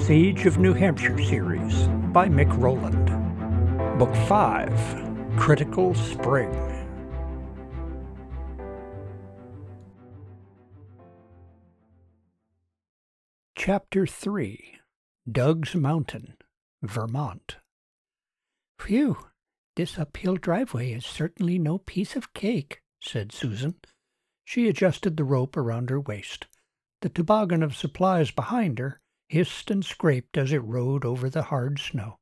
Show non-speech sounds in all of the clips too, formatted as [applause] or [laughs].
Siege of New Hampshire series by Mic Rowland. Book 5 Critical Spring. Chapter 3 Doug's Mountain, Vermont. Phew, this uphill driveway is certainly no piece of cake, said Susan. She adjusted the rope around her waist. The toboggan of supplies behind her hissed and scraped as it rode over the hard snow.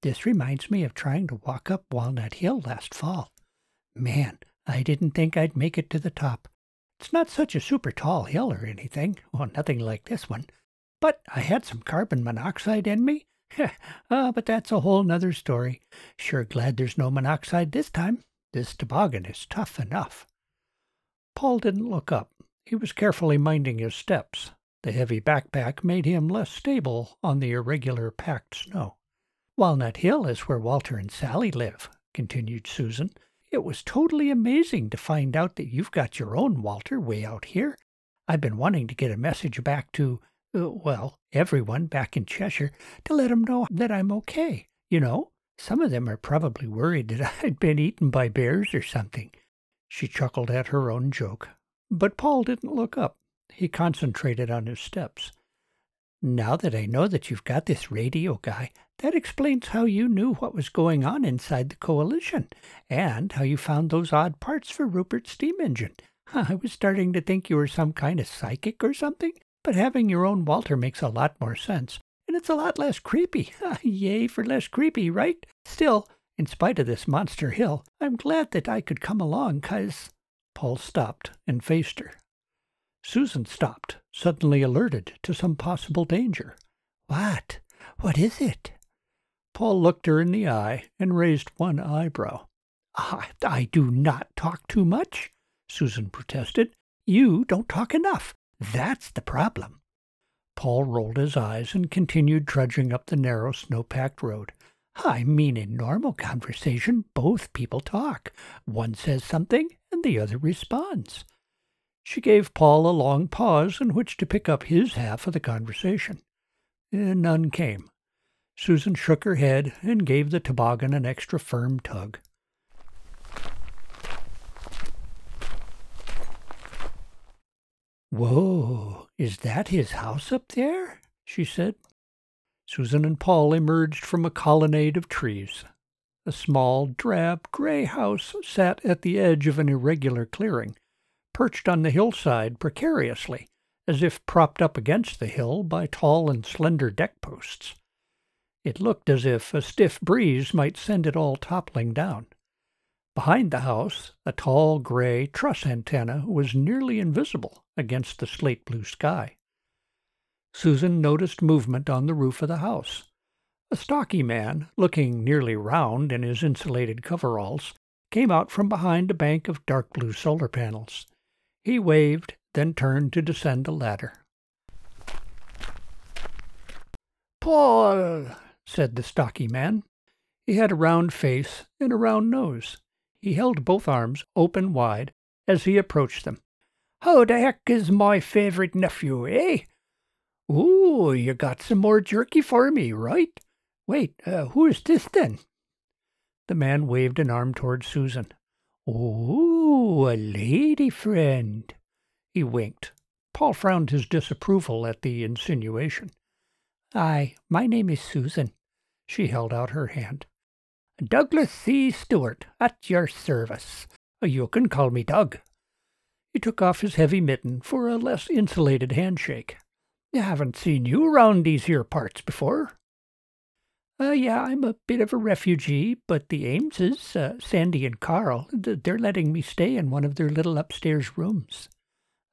This reminds me of trying to walk up Walnut Hill last fall. Man, I didn't think I'd make it to the top. It's not such a super tall hill or anything, well, nothing like this one. But I had some carbon monoxide in me. [laughs] ah, but that's a whole nother story. Sure glad there's no monoxide this time. This toboggan is tough enough. Paul didn't look up. He was carefully minding his steps. The heavy backpack made him less stable on the irregular packed snow. Walnut Hill is where Walter and Sally live, continued Susan. It was totally amazing to find out that you've got your own Walter way out here. I've been wanting to get a message back to, uh, well, everyone back in Cheshire to let 'em know that I'm okay. You know, some of them are probably worried that [laughs] I'd been eaten by bears or something. She chuckled at her own joke, but Paul didn't look up. He concentrated on his steps. Now that I know that you've got this radio guy, that explains how you knew what was going on inside the coalition, and how you found those odd parts for Rupert's steam engine. I was starting to think you were some kind of psychic or something, but having your own Walter makes a lot more sense, and it's a lot less creepy. [laughs] Ah, yay for less creepy, right? Still, in spite of this monster hill, I'm glad that I could come along, 'cause... Paul stopped and faced her. Susan stopped, suddenly alerted to some possible danger. What? What is it? Paul looked her in the eye and raised one eyebrow. I, I do not talk too much, Susan protested. You don't talk enough. That's the problem. Paul rolled his eyes and continued trudging up the narrow, snow packed road. I mean, in normal conversation, both people talk. One says something and the other responds. She gave Paul a long pause in which to pick up his half of the conversation. Eh, none came. Susan shook her head and gave the toboggan an extra firm tug. Whoa, is that his house up there? she said. Susan and Paul emerged from a colonnade of trees. A small, drab, gray house sat at the edge of an irregular clearing, perched on the hillside precariously, as if propped up against the hill by tall and slender deck posts. It looked as if a stiff breeze might send it all toppling down. Behind the house, a tall gray truss antenna was nearly invisible against the slate blue sky. Susan noticed movement on the roof of the house. A stocky man, looking nearly round in his insulated coveralls, came out from behind a bank of dark blue solar panels. He waved, then turned to descend the ladder. Paul, said the stocky man. He had a round face and a round nose. He held both arms open wide as he approached them. How the heck is my favorite nephew, eh? Ooh, you got some more jerky for me, right? Wait, uh, who is this then? The man waved an arm toward Susan. Oh, a lady friend. He winked. Paul frowned his disapproval at the insinuation. Aye, my name is Susan. She held out her hand. Douglas C. Stewart, at your service. You can call me Doug. He took off his heavy mitten for a less insulated handshake. Haven't seen you round these here parts before. Uh, yeah, I'm a bit of a refugee, but the Ameses, uh, Sandy and Carl, they're letting me stay in one of their little upstairs rooms.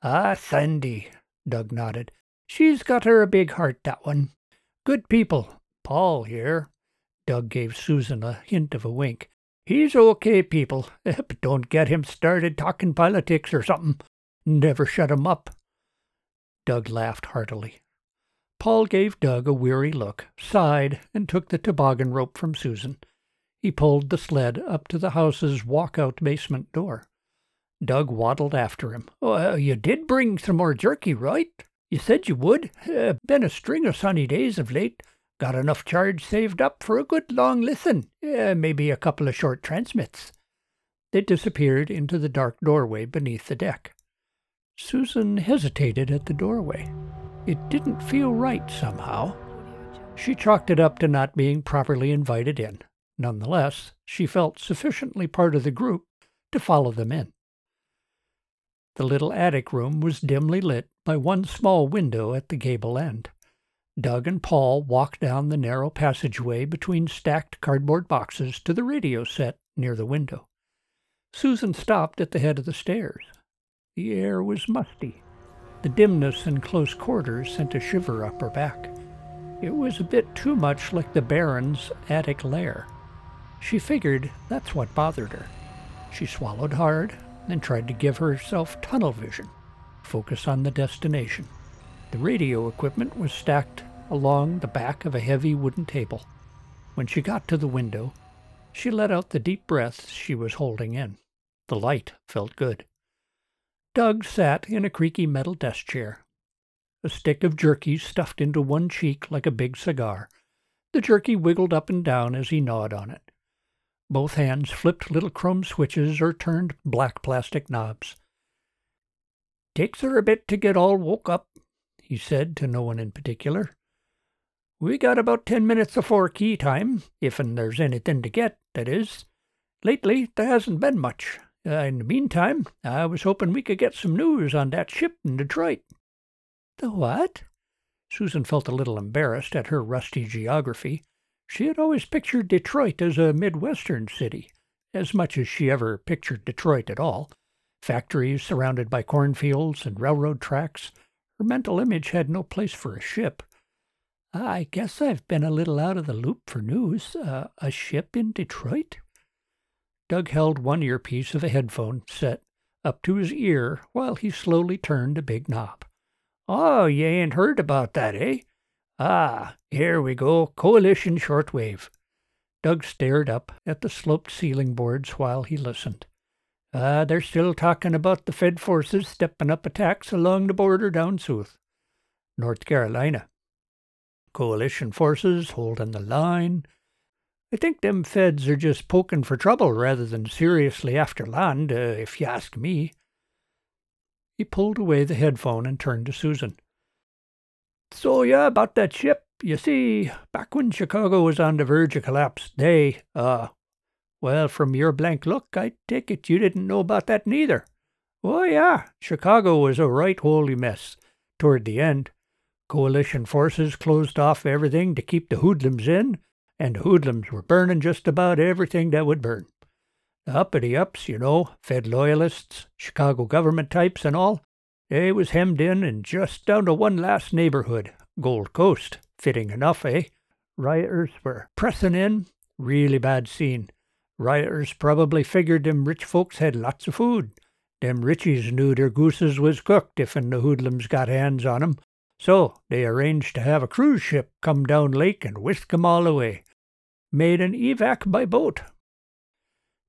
Ah, Sandy, Doug nodded. She's got her a big heart, that one. Good people. Paul here. Doug gave Susan a hint of a wink. He's okay people, [laughs] but don't get him started talking politics or something. Never shut him up. Doug laughed heartily. Paul gave Doug a weary look, sighed, and took the toboggan rope from Susan. He pulled the sled up to the house's walkout basement door. Doug waddled after him. You did bring some more jerky, right? You said you would. Uh, been a string of sunny days of late. Got enough charge saved up for a good long listen. Uh, maybe a couple of short transmits. They disappeared into the dark doorway beneath the deck. Susan hesitated at the doorway. It didn't feel right somehow. She chalked it up to not being properly invited in. Nonetheless, she felt sufficiently part of the group to follow them in. The little attic room was dimly lit by one small window at the gable end. Doug and Paul walked down the narrow passageway between stacked cardboard boxes to the radio set near the window. Susan stopped at the head of the stairs. The air was musty. The dimness in close quarters sent a shiver up her back. It was a bit too much like the Baron's attic lair. She figured that's what bothered her. She swallowed hard and tried to give herself tunnel vision, focus on the destination. The radio equipment was stacked along the back of a heavy wooden table. When she got to the window, she let out the deep breaths she was holding in. The light felt good. Doug sat in a creaky metal desk chair. A stick of jerky stuffed into one cheek like a big cigar. The jerky wiggled up and down as he gnawed on it. Both hands flipped little chrome switches or turned black plastic knobs. Takes her a bit to get all woke up, he said to no one in particular. We got about ten minutes afore key time, if'n there's anything to get, that is. Lately there hasn't been much. Uh, in the meantime, I was hoping we could get some news on that ship in Detroit. The what? Susan felt a little embarrassed at her rusty geography. She had always pictured Detroit as a Midwestern city, as much as she ever pictured Detroit at all. Factories surrounded by cornfields and railroad tracks. Her mental image had no place for a ship. I guess I've been a little out of the loop for news. Uh, a ship in Detroit? Doug held one earpiece of a headphone set up to his ear while he slowly turned a big knob. Oh, you ain't heard about that, eh? Ah, here we go, Coalition Shortwave. Doug stared up at the sloped ceiling boards while he listened. Ah, they're still talking about the Fed forces stepping up attacks along the border down south. North Carolina. Coalition forces holding the line, I think them feds are just poking for trouble rather than seriously after land, uh, if you ask me. He pulled away the headphone and turned to Susan. So, yeah, about that ship. You see, back when Chicago was on the verge of collapse, they, uh, well, from your blank look, I take it you didn't know about that neither. Oh, yeah, Chicago was a right holy mess toward the end. Coalition forces closed off everything to keep the hoodlums in, and the hoodlums were burning just about everything that would burn. The uppity ups, you know, Fed loyalists, Chicago government types, and all, they was hemmed in and just down to one last neighborhood, Gold Coast. Fitting enough, eh? Rioters were pressing in. Really bad scene. Rioters probably figured them rich folks had lots of food. Them richies knew their gooses was cooked if'n the hoodlums got hands on 'em, so they arranged to have a cruise ship come down lake and whisk 'em all away. Made an evac by boat.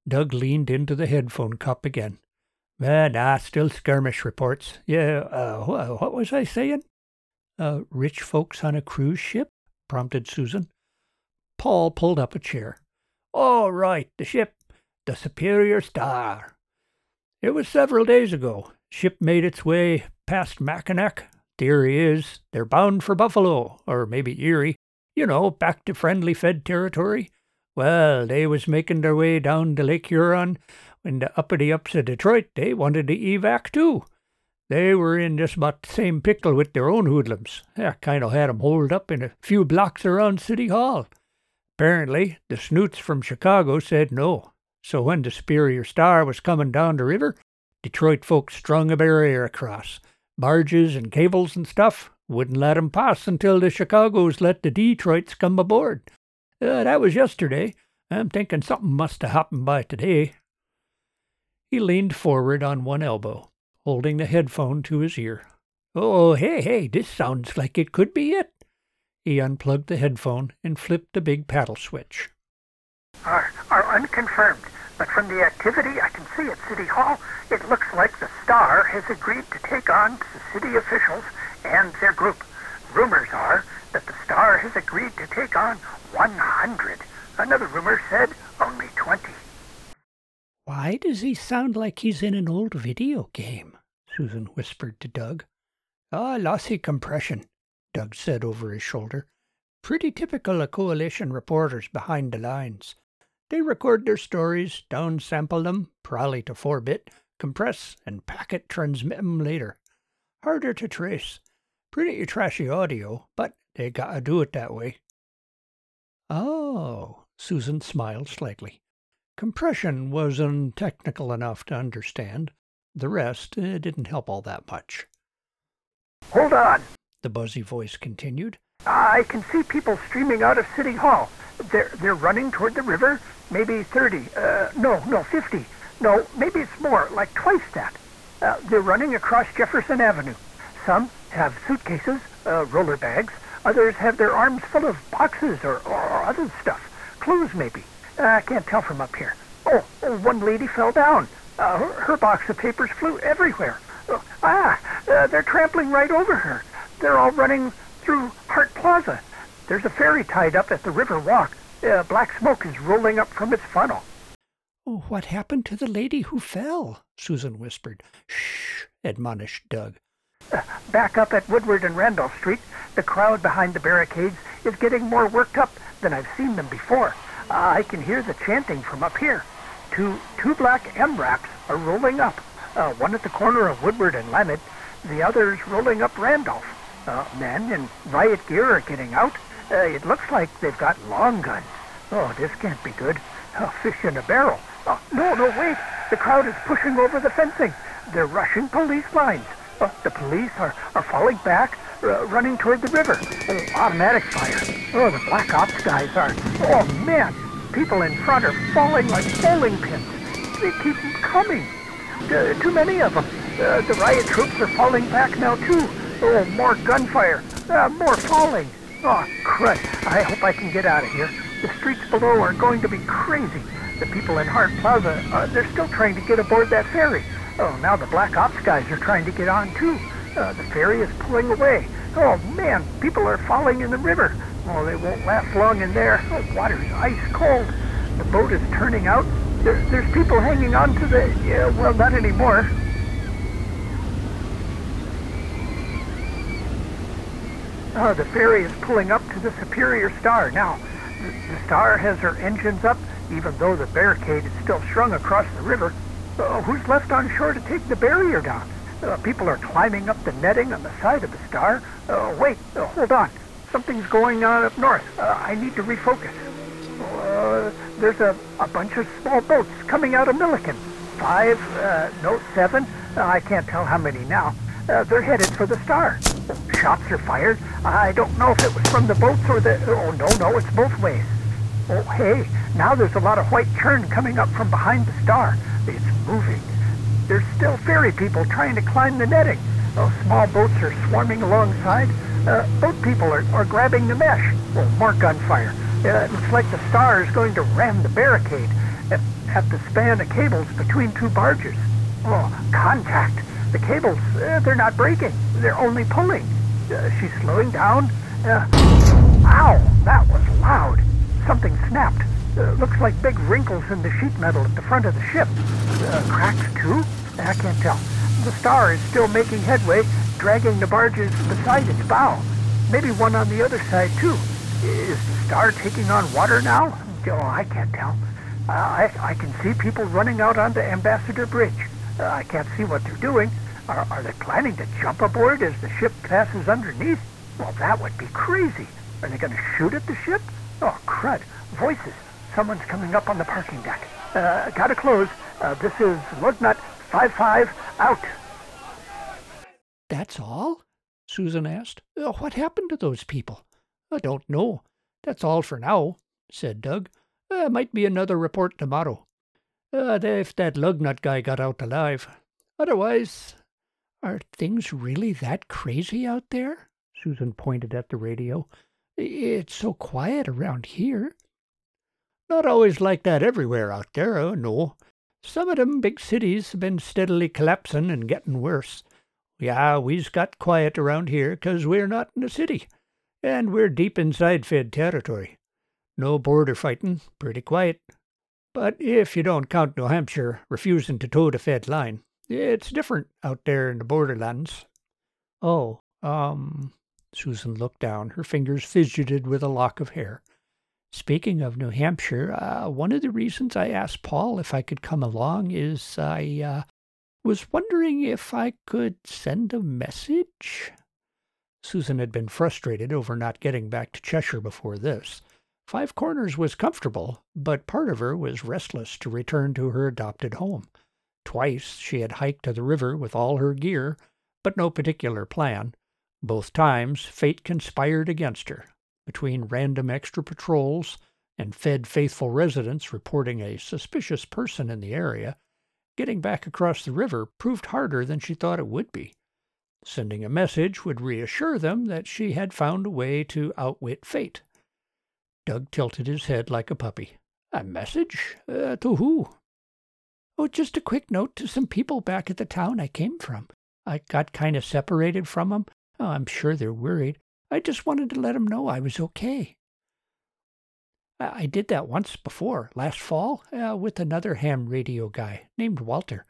Doug leaned into the headphone cup again. Ah, nah, still skirmish reports. Yeah, uh, wh- what was I saying? Uh, rich folks on a cruise ship? prompted Susan. Paul pulled up a chair. All right, the ship, the Superior Star. It was several days ago. Ship made its way past Mackinac Theory is they're bound for Buffalo, or maybe Erie, you know, back to friendly Fed territory. Well, they was making their way down to Lake Huron when the uppity ups of Detroit, they wanted to evac too. They were in just about the same pickle with their own hoodlums. That kind of had 'em holed up in a few blocks around City Hall. Apparently, the snoots from Chicago said no. So when the Superior Star was coming down the river, Detroit folks strung a barrier across barges and cables and stuff. Wouldn't let 'em pass until the Chicagos let the Detroits come aboard. Uh, that was yesterday. I'm thinking something must have happened by today. He leaned forward on one elbow, holding the headphone to his ear. Oh, hey, hey, this sounds like it could be it. He unplugged the headphone and flipped the big paddle switch. Are, are unconfirmed. But from the activity I can see at City Hall, it looks like the Star has agreed to take on the city officials and their group. Rumors are that the Star has agreed to take on 100. Another rumor said only 20. Why does he sound like he's in an old video game? Susan whispered to Doug. Ah, lossy compression, Doug said over his shoulder. Pretty typical of coalition reporters behind the lines. They record their stories, downsample them, probably to 4 bit, compress, and packet transmit transmit 'em later. Harder to trace. Pretty trashy audio, but they gotta do it that way. Oh, Susan smiled slightly. Compression wasn't technical enough to understand. The rest uh, didn't help all that much. Hold on, the buzzy voice continued. I can see people streaming out of City Hall. They're, they're running toward the river, maybe 30, uh, no, no, 50. No, maybe it's more, like twice that. Uh, they're running across Jefferson Avenue. Some have suitcases, uh, roller bags. Others have their arms full of boxes or, or other stuff. Clothes, maybe. Uh, I can't tell from up here. Oh, oh one lady fell down. Uh, her, her, box of papers flew everywhere. Uh, ah, uh, they're trampling right over her. They're all running through Hart Plaza. There's a ferry tied up at the River Walk. Uh, black smoke is rolling up from its funnel. Oh, what happened to the lady who fell? Susan whispered. Shh, admonished Doug. Uh, back up at Woodward and Randolph Street, the crowd behind the barricades is getting more worked up than I've seen them before. Uh, I can hear the chanting from up here. Two, two black MRAPs are rolling up, uh, one at the corner of Woodward and Leonard, the other's rolling up Randolph. Uh, men in riot gear are getting out. Uh, it looks like they've got long guns. Oh, this can't be good. A fish in a barrel. Oh, no, no, wait. The crowd is pushing over the fencing. They're rushing police lines. Uh, the police are, are falling back, uh, running toward the river. Oh, automatic fire. Oh, the Black Ops guys are. Oh, man. People in front are falling like bowling pins. They keep coming. Uh, too many of them. Uh, the riot troops are falling back now, too. Oh, more gunfire. Uh, more falling. Oh, crud. I hope I can get out of here. The streets below are going to be crazy. The people in Hart Plaza, uh, they're still trying to get aboard that ferry. Oh, now the Black Ops guys are trying to get on, too. Uh, the ferry is pulling away. Oh, man, people are falling in the river. Oh, they won't last long in there. The oh, water's ice cold. The boat is turning out. There, there's people hanging on to the... Yeah, well, not anymore. Uh, the ferry is pulling up to the Superior Star. Now, the, the Star has her engines up, even though the barricade is still strung across the river. Uh, who's left on shore to take the barrier down? Uh, people are climbing up the netting on the side of the Star. Uh, wait, uh, hold on. Something's going on up north. Uh, I need to refocus. there's a, a bunch of small boats coming out of Milliken. Five, no, seven. I can't tell how many now. they're headed for the Star. Shots are fired. I don't know if it was from the boats or the... Oh, no, no, it's both ways. Oh, hey, now there's a lot of white churn coming up from behind the star. It's moving. There's still ferry people trying to climb the netting. Oh, small boats are swarming alongside. Uh, boat people are, are grabbing the mesh. Oh, more gunfire. Uh, it looks like the star is going to ram the barricade at, at the span of cables between two barges. Oh, contact. The cables, uh, they're not breaking. They're only pulling. Uh, she's slowing down. Uh, ow! That was loud. Something snapped. Uh, looks like big wrinkles in the sheet metal at the front of the ship. Uh, cracks, too? I can't tell. The star is still making headway, dragging the barges beside its bow. Maybe one on the other side, too. Is the star taking on water now? Oh, I can't tell. Uh, I, I can see people running out onto Ambassador Bridge. Uh, I can't see what they're doing. Are, are they planning to jump aboard as the ship passes underneath? Well, that would be crazy. Are they going to shoot at the ship? Oh, crud. Voices. Someone's coming up on the parking deck. Uh, gotta close. Uh, this is Lugnut 5-5, out. That's all? Susan asked. Uh, what happened to those people? I don't know. That's all for now, said Doug. Uh, might be another report tomorrow. Uh, if that Lugnut guy got out alive. Otherwise, are things really that crazy out there? Susan pointed at the radio. It's so quiet around here. Not always like that everywhere out there, oh no. Some of them big cities have been steadily collapsing and getting worse. Yeah, we's got quiet around here 'cause we're not in a city, and we're deep inside Fed territory. No border fighting, pretty quiet. But if you don't count New Hampshire refusing to toe the Fed line, it's different out there in the borderlands. Oh, um, Susan looked down. Her fingers fidgeted with a lock of hair. Speaking of New Hampshire, uh, one of the reasons I asked Paul if I could come along is I uh, was wondering if I could send a message. Susan had been frustrated over not getting back to Cheshire before this. Five Corners was comfortable, but part of her was restless to return to her adopted home. Twice she had hiked to the river with all her gear, but no particular plan. Both times fate conspired against her. Between random extra patrols and Fed faithful residents reporting a suspicious person in the area, getting back across the river proved harder than she thought it would be. Sending a message would reassure them that she had found a way to outwit fate. Doug tilted his head like a puppy. A message? Uh, to who? Oh, just a quick note to some people back at the town I came from. I got kind of separated from 'em. Oh, I'm sure they're worried. I just wanted to let 'em know I was okay. I did that once before, last fall, uh, with another ham radio guy named Walter.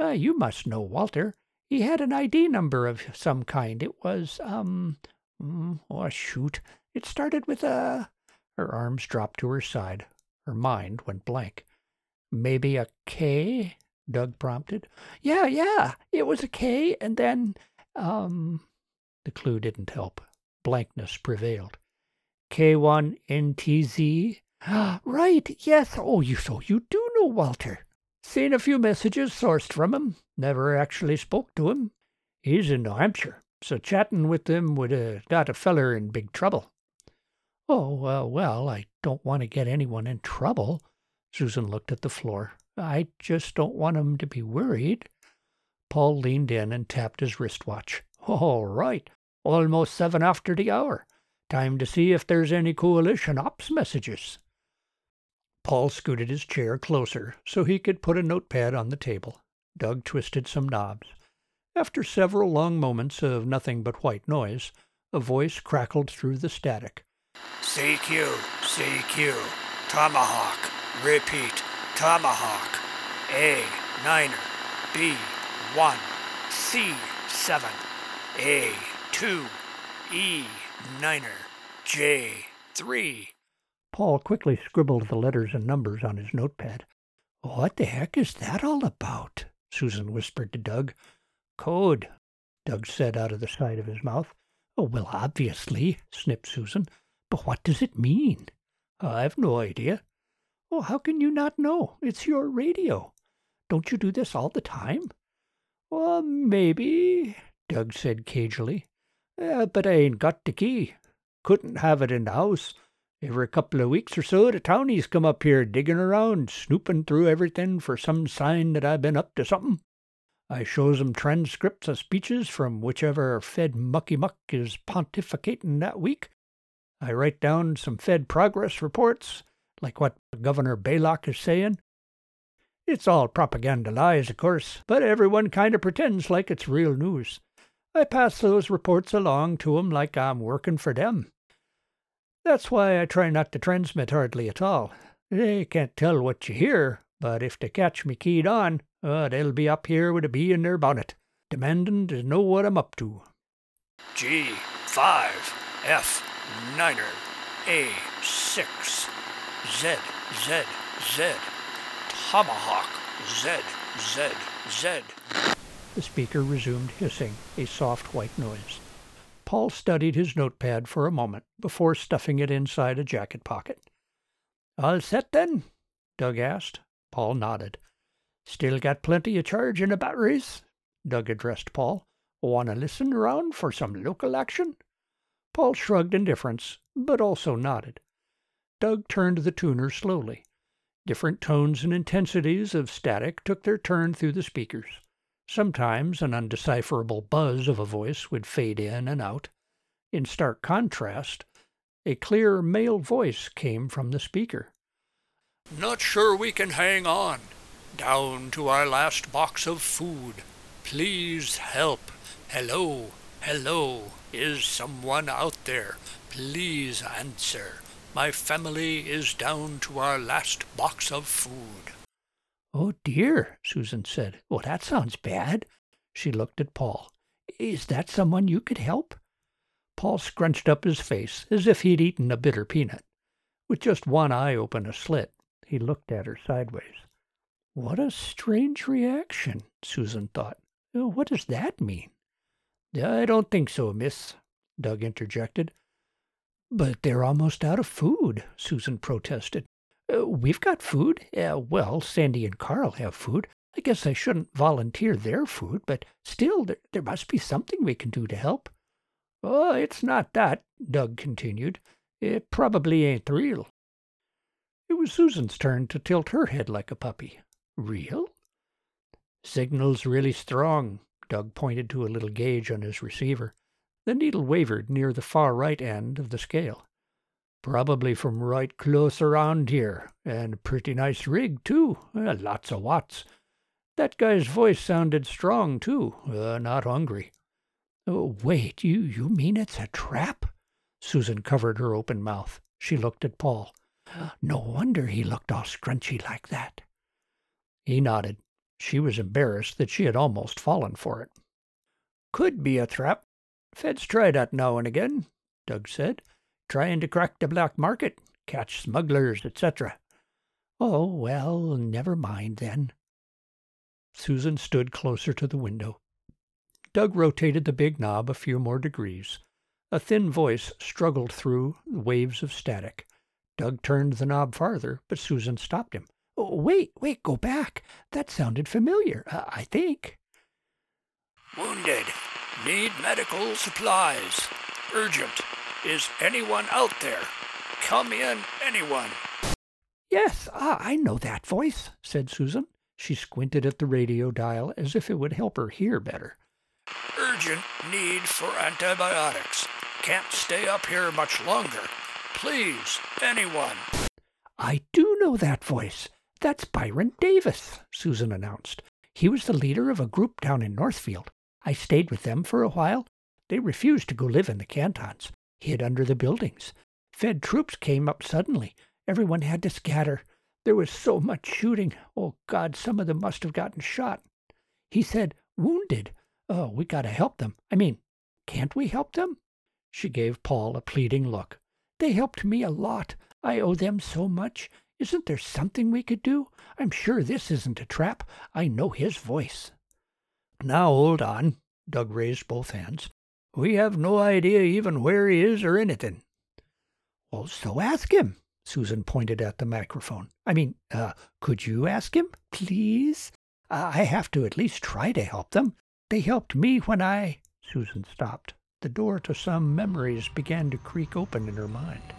Uh, you must know Walter. He had an ID number of some kind. It was, um, mm, oh, shoot. It started with a. Her arms dropped to her side. Her mind went blank. Maybe a K? Doug prompted. Yeah, yeah, it was a K, and then, um, the clue didn't help. Blankness prevailed. K1NTZ? [gasps] right, yes. Oh, you so you do know Walter. Seen a few messages sourced from him. Never actually spoke to him. He's in New Hampshire, so chatting with him would have got a feller in big trouble. Oh, uh, well, I don't want to get anyone in trouble. Susan looked at the floor. I just don't want him to be worried. Paul leaned in and tapped his wristwatch. All right. Almost seven after the hour. Time to see if there's any coalition ops messages. Paul scooted his chair closer so he could put a notepad on the table. Doug twisted some knobs. After several long moments of nothing but white noise, a voice crackled through the static. CQ, CQ, Tomahawk, Repeat. Tomahawk. A. Niner. B. 1. C. 7. A. 2. E. Niner. J. 3. Paul quickly scribbled the letters and numbers on his notepad. What the heck is that all about? Susan whispered to Doug. Code, Doug said out of the side of his mouth. Oh, well, obviously, snipped Susan. But what does it mean? I've no idea. Oh, how can you not know? It's your radio. Don't you do this all the time? Well, maybe, Doug said cagily. Yeah, but I ain't got the key. Couldn't have it in the house. Every couple of weeks or so, the townies come up here digging around, snooping through everything for some sign that I've been up to something. I shows 'em transcripts of speeches from whichever Fed mucky muck is pontificating that week. I write down some Fed progress reports, like what Governor Baylock is saying. It's all propaganda lies, of course, but everyone kind of pretends like it's real news. I pass those reports along to 'em like I'm working for them. That's why I try not to transmit hardly at all. They can't tell what you hear, but if they catch me keyed on, uh, they'll be up here with a bee in their bonnet, demanding to know what I'm up to. G five F niner A six Z, Z, Z. Tomahawk, Z, Z, Z. The speaker resumed hissing, a soft white noise. Paul studied his notepad for a moment before stuffing it inside a jacket pocket. All set then? Doug asked. Paul nodded. Still got plenty of charge in the batteries? Doug addressed Paul. Want to listen around for some local action? Paul shrugged indifference, but also nodded. Doug turned the tuner slowly. Different tones and intensities of static took their turn through the speakers. Sometimes an undecipherable buzz of a voice would fade in and out. In stark contrast, a clear male voice came from the speaker. Not sure we can hang on. Down to our last box of food. Please help. Hello, hello. Is someone out there? Please answer. My family is down to our last box of food. Oh dear, Susan said. Well, that sounds bad. She looked at Paul. Is that someone you could help? Paul scrunched up his face as if he'd eaten a bitter peanut. With just one eye open a slit, he looked at her sideways. What a strange reaction, Susan thought. What does that mean? I don't think so, miss, Doug interjected. But they're almost out of food, Susan protested. Uh, we've got food. Uh, well, Sandy and Carl have food. I guess I shouldn't volunteer their food, but still, there, there must be something we can do to help. Oh, it's not that, Doug continued. It probably ain't real. It was Susan's turn to tilt her head like a puppy. Real? Signal's really strong. Doug pointed to a little gauge on his receiver. The needle wavered near the far right end of the scale. Probably from right close around here. And pretty nice rig, too. Uh, lots of watts. That guy's voice sounded strong, too. Uh, not hungry. Oh, wait, you, you mean it's a trap? Susan covered her open mouth. She looked at Paul. No wonder he looked all scrunchy like that. He nodded. She was embarrassed that she had almost fallen for it. Could be a trap, Feds try that now and again, Doug said, trying to crack the black market, catch smugglers, etc. Oh, well, never mind then. Susan stood closer to the window. Doug rotated the big knob a few more degrees. A thin voice struggled through waves of static. Doug turned the knob farther, but Susan stopped him. Oh, wait, wait, go back. That sounded familiar, uh, I think. Wounded. Need medical supplies. Urgent. Is anyone out there? Come in, anyone. Yes, ah, I know that voice, said Susan. She squinted at the radio dial as if it would help her hear better. Urgent need for antibiotics. Can't stay up here much longer. Please, anyone. I do know that voice. That's Byron Davis, Susan announced. He was the leader of a group down in Northfield. I stayed with them for a while. They refused to go live in the cantons, hid under the buildings. Fed troops came up suddenly. Everyone had to scatter. There was so much shooting. Oh, God, some of them must have gotten shot. He said, wounded. Oh, we got to help them. I mean, can't we help them? She gave Paul a pleading look. They helped me a lot. I owe them so much. Isn't there something we could do? I'm sure this isn't a trap. I know his voice. Now hold on. Doug raised both hands. We have no idea even where he is or anything. Well, so ask him. Susan pointed at the microphone. I mean, uh, could you ask him, please? Uh, I have to at least try to help them. They helped me when I. Susan stopped. The door to some memories began to creak open in her mind.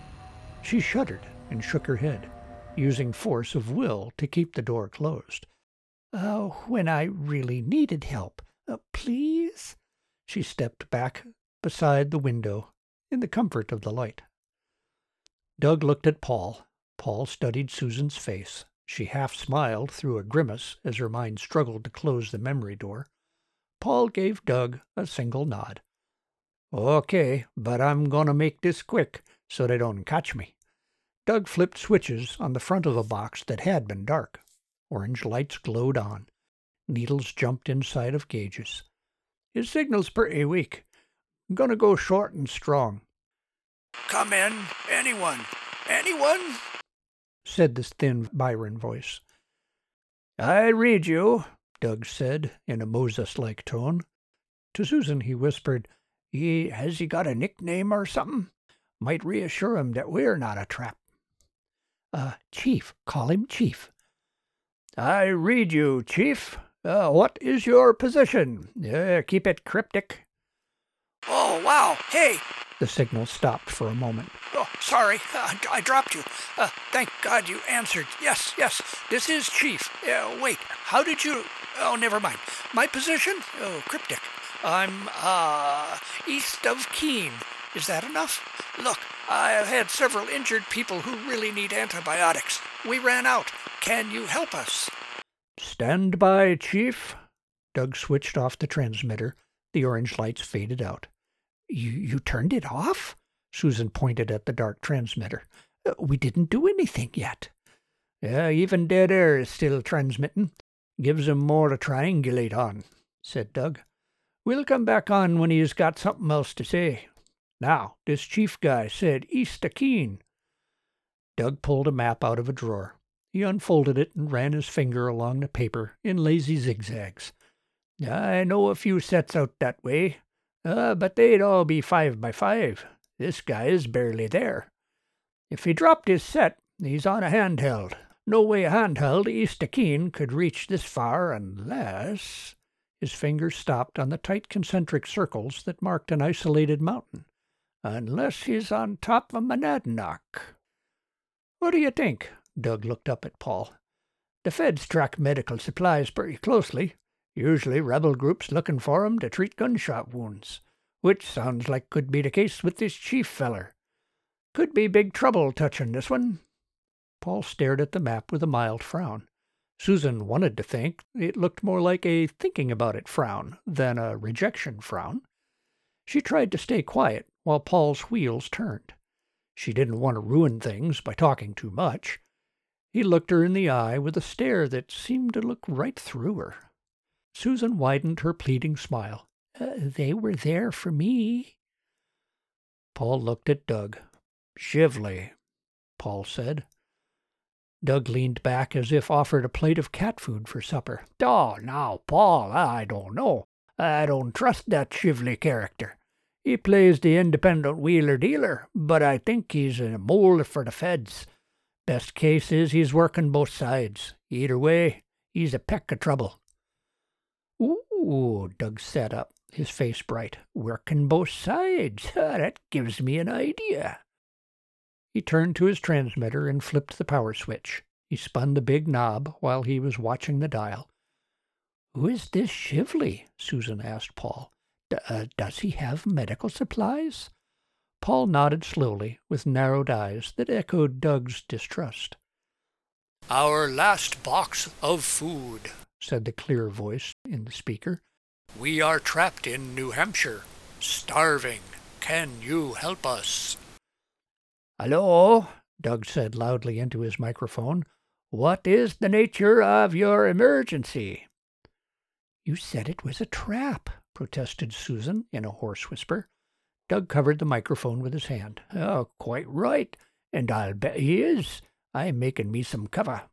She shuddered and shook her head, using force of will to keep the door closed. Uh, when I really needed help. Uh, please? She stepped back beside the window in the comfort of the light. Doug looked at Paul. Paul studied Susan's face. She half smiled through a grimace as her mind struggled to close the memory door. Paul gave Doug a single nod. Okay, but I'm to make this quick so they don't catch me. Doug flipped switches on the front of the box that had been dark. Orange lights glowed on. Needles jumped inside of gauges. His signal's pretty weak. I'm gonna go short and strong. Come in, anyone, anyone, said this thin Byron voice. I read you, Doug said in a Moses like tone. To Susan he whispered, he, Has he got a nickname or something? Might reassure him that we're not a trap. Uh, Chief, call him Chief. I read you, Chief. Uh, what is your position? Uh, keep it cryptic. Oh, wow. Hey! The signal stopped for a moment. Oh, sorry. Uh, I dropped you. Uh, thank God you answered. Yes, yes. This is Chief. Uh, wait, how did you. Oh, never mind. My position? Oh, cryptic. I'm, uh, east of Keene. Is that enough? Look, I have had several injured people who really need antibiotics. We ran out. Can you help us? Stand by, Chief. Doug switched off the transmitter. The orange lights faded out. You, you turned it off? Susan pointed at the dark transmitter. Uh, we didn't do anything yet. Yeah, even dead air is still transmitting. Gives him more to triangulate on, said Doug. We'll come back on when he's got something else to say. Now, this chief guy said East of Keene. Doug pulled a map out of a drawer. He unfolded it and ran his finger along the paper in lazy zigzags. I know a few sets out that way, uh, but they'd all be five by five. This guy is barely there. If he dropped his set, he's on a handheld. No way a handheld east of Keene could reach this far unless. His fingers stopped on the tight concentric circles that marked an isolated mountain. Unless he's on top of Monadnock. What do you think? Doug looked up at Paul. The feds track medical supplies pretty closely. Usually rebel groups looking for 'em to treat gunshot wounds, which sounds like could be the case with this chief feller. Could be big trouble touching this one. Paul stared at the map with a mild frown. Susan wanted to think it looked more like a thinking about it frown than a rejection frown. She tried to stay quiet while Paul's wheels turned. She didn't want to ruin things by talking too much. He looked her in the eye with a stare that seemed to look right through her. Susan widened her pleading smile. Uh, they were there for me. Paul looked at Doug. Shively, Paul said. Doug leaned back as if offered a plate of cat food for supper. Oh, now, Paul, I don't know. I don't trust that Shively character. He plays the independent wheeler dealer, but I think he's a mole for the feds. Best case is he's working both sides. Either way, he's a peck of trouble. Ooh, Doug sat up, his face bright. Working both sides. [laughs] that gives me an idea. He turned to his transmitter and flipped the power switch. He spun the big knob while he was watching the dial. Who is this Shively? Susan asked Paul. Uh, does he have medical supplies? Paul nodded slowly, with narrowed eyes that echoed Doug's distrust. Our last box of food, said the clear voice in the speaker. We are trapped in New Hampshire, starving. Can you help us? Hello, Doug said loudly into his microphone. What is the nature of your emergency? You said it was a trap, protested Susan in a hoarse whisper. Doug covered the microphone with his hand. Oh, quite right, and I'll bet he is. I'm making me some cover.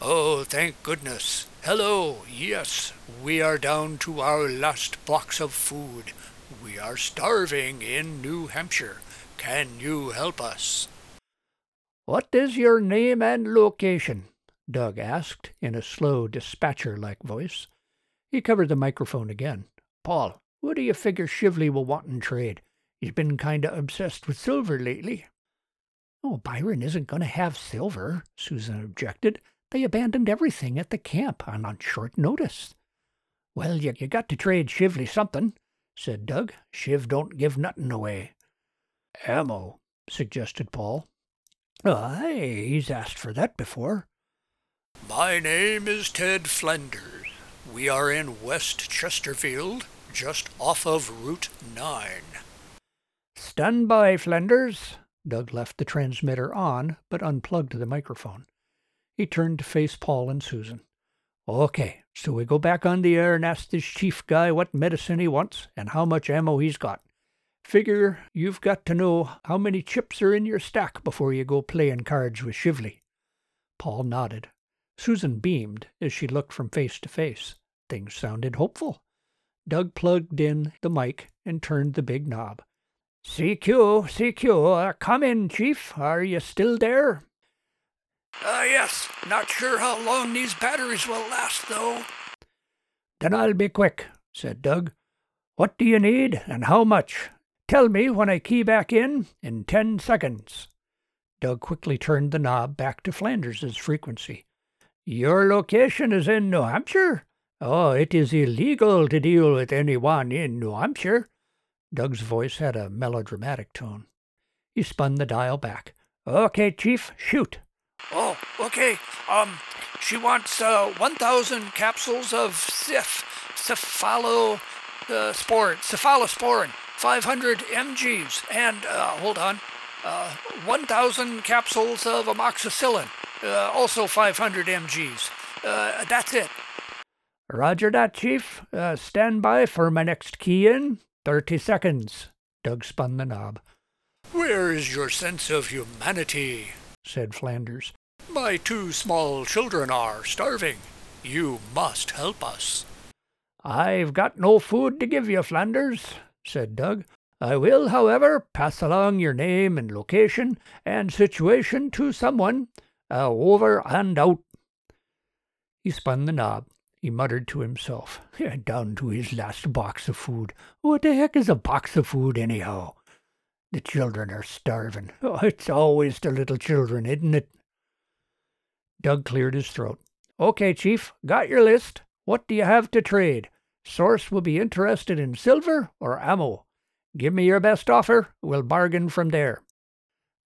Oh, thank goodness. Hello, yes, we are down to our last box of food. We are starving in New Hampshire. Can you help us? What is your name and location? Doug asked in a slow, dispatcher like voice. He covered the microphone again. Paul, what do you figure Shively will want in trade? He's been kinda obsessed with silver lately. Oh, Byron isn't going to have silver, Susan objected. They abandoned everything at the camp and on short notice. Well, you, you got to trade Shively something, said Doug. Shiv don't give nothing away. Ammo, suggested Paul. Oh, Aye, he's asked for that before. My name is Ted Flanders. We are in West Chesterfield, just off of Route 9. Stand by, Flanders. Doug left the transmitter on, but unplugged the microphone. He turned to face Paul and Susan. Okay, so we go back on the air and ask this chief guy what medicine he wants and how much ammo he's got. Figure you've got to know how many chips are in your stack before you go playing cards with Shively. Paul nodded. Susan beamed as she looked from face to face. Things sounded hopeful. Doug plugged in the mic and turned the big knob. CQ, CQ, uh, come in, Chief. Are you still there? Uh, yes. Not sure how long these batteries will last, though. Then I'll be quick, said Doug. What do you need and how much? Tell me when I key back in in ten seconds. Doug quickly turned the knob back to Flanders's frequency. Your location is in New Hampshire? Oh, it is illegal to deal with anyone in New Hampshire. Doug's voice had a melodramatic tone. He spun the dial back. Okay, Chief, shoot. Oh, okay. Um, she wants uh, 1,000 capsules of Sif, cephalo, uh, sporin, cephalosporin, 500 mgs, and, uh, hold on, uh, 1,000 capsules of amoxicillin, uh, also 500 mgs. Uh, that's it. Roger that, Chief. Uh, stand by for my next key in. Thirty seconds. Doug spun the knob. Where is your sense of humanity? said Flanders. My two small children are starving. You must help us. I've got no food to give you, Flanders, said Doug. I will, however, pass along your name and location and situation to someone. Uh, over and out. He spun the knob. He muttered to himself, down to his last box of food. What the heck is a box of food, anyhow? The children are starving. Oh, it's always the little children, isn't it? Doug cleared his throat. Okay, Chief, got your list. What do you have to trade? Source will be interested in silver or ammo. Give me your best offer. We'll bargain from there.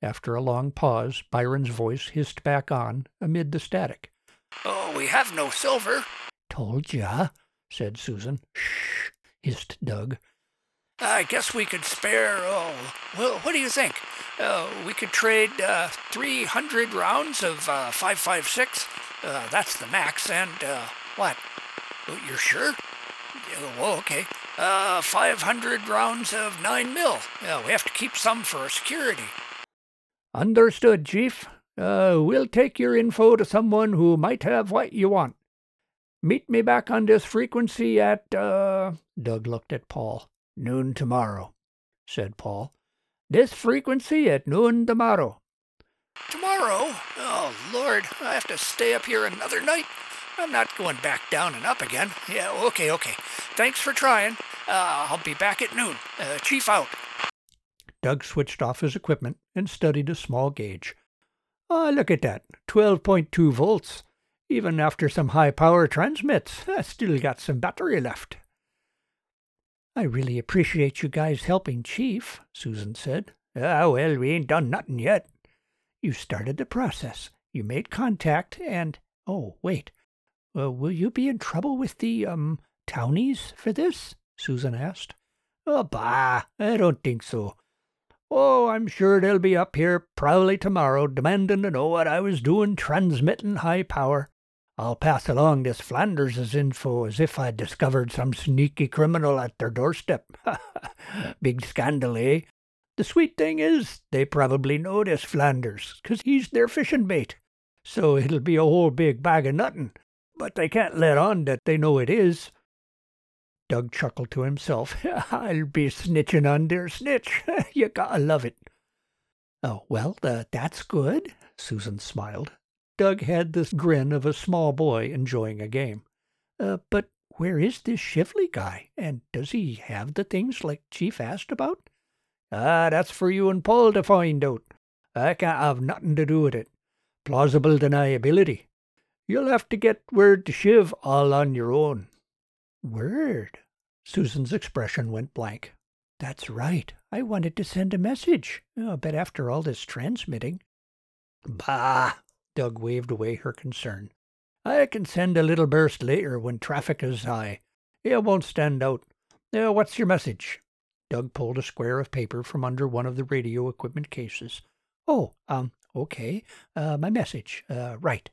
After a long pause, Byron's voice hissed back on amid the static. Oh, we have no silver. Told ya, said Susan. Shh, hissed Doug. I guess we could spare, oh, well, what do you think? Uh, we could trade uh, 300 rounds of uh, 556. Uh, that's the max. And uh, what? Oh, you're sure? Oh, okay. Uh, 500 rounds of 9 mil. we have to keep some for security. Understood, Chief. we'll take your info to someone who might have what you want. Meet me back on this frequency at, uh, Doug looked at Paul. Noon tomorrow, said Paul. This frequency at noon tomorrow. Tomorrow? Oh, Lord, I have to stay up here another night. I'm not going back down and up again. Yeah, okay, okay. Thanks for trying. Uh, I'll be back at noon. Uh, Chief out. Doug switched off his equipment and studied a small gauge. Ah, oh, look at that. 12.2 volts. Even after some high power transmits, I still got some battery left. I really appreciate you guys helping Chief, Susan said. Ah, well, we ain't done nothing yet. You started the process. You made contact, and oh, wait. Uh, will you be in trouble with the, um, townies for this? Susan asked. Oh, bah, I don't think so. Oh, I'm sure they'll be up here prowly tomorrow demanding to know what I was doing transmitting high power. I'll pass along this Flanders's info as if I'd discovered some sneaky criminal at their doorstep. [laughs] Big scandal, eh? The sweet thing is, they probably know this Flanders, 'cause he's their fishing bait. So it'll be a whole big bag of nuttin', but they can't let on that they know it is. Doug chuckled to himself. [laughs] I'll be snitching on their snitch. [laughs] you gotta love it. Oh, well, uh, that's good, Susan smiled. Doug had the grin of a small boy enjoying a game. Uh, but where is this Shively guy, and does he have the things like Chief asked about? Ah, that's for you and Paul to find out. I can't have nothing to do with it. Plausible deniability. You'll have to get word to Shiv all on your own. Word? Susan's expression went blank. That's right. I wanted to send a message. Oh, but after all this transmitting. Bah! Doug waved away her concern. I can send a little burst later when traffic is high. It won't stand out. Uh, what's your message? Doug pulled a square of paper from under one of the radio equipment cases. Oh, um, okay. Uh, my message. Uh, right.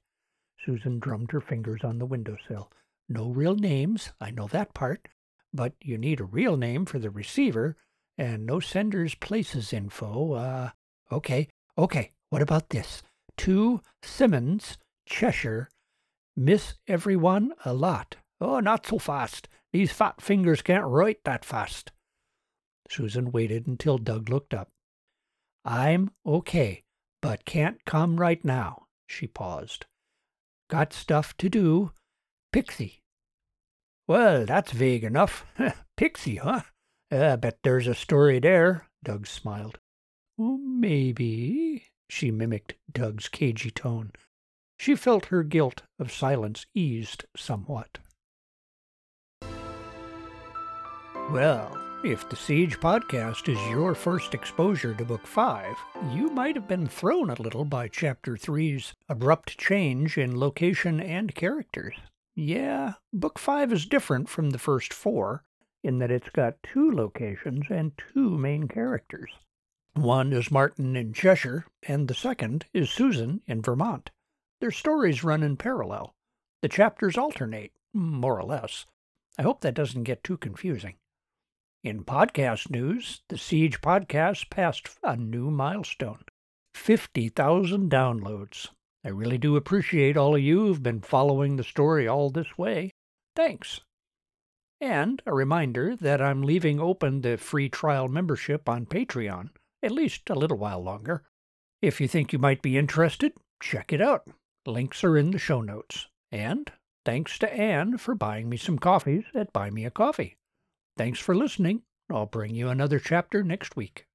Susan drummed her fingers on the windowsill. No real names, I know that part. But you need a real name for the receiver, and no sender's places info. Uh, okay, okay. What about this? To Simmons, Cheshire. Miss everyone a lot. Oh, not so fast. These fat fingers can't write that fast. Susan waited until Doug looked up. I'm okay, but can't come right now. She paused. Got stuff to do. Pixie. Well, that's vague enough. [laughs] Pixie, huh? I bet there's a story there, Doug smiled. Oh, maybe she mimicked Doug's cagey tone. She felt her guilt of silence eased somewhat. Well, If the Siege podcast is your first exposure to Book 5, you might have been thrown a little by Chapter 3's abrupt change in location and characters. Yeah, Book 5 is different from the first four in that it's got two locations and two main characters. One is Martin in Cheshire, and the second is Susan in Vermont. Their stories run in parallel. The chapters alternate, more or less. I hope that doesn't get too confusing. In podcast news, the Siege podcast passed a new milestone 50,000 downloads. I really do appreciate all of you who've been following the story all this way. Thanks. And a reminder that I'm leaving open the free trial membership on Patreon, at least a little while longer. If you think you might be interested, check it out. Links are in the show notes. And thanks to Anne for buying me some coffees at Buy Me a Coffee. Thanks for listening. I'll bring you another chapter next week.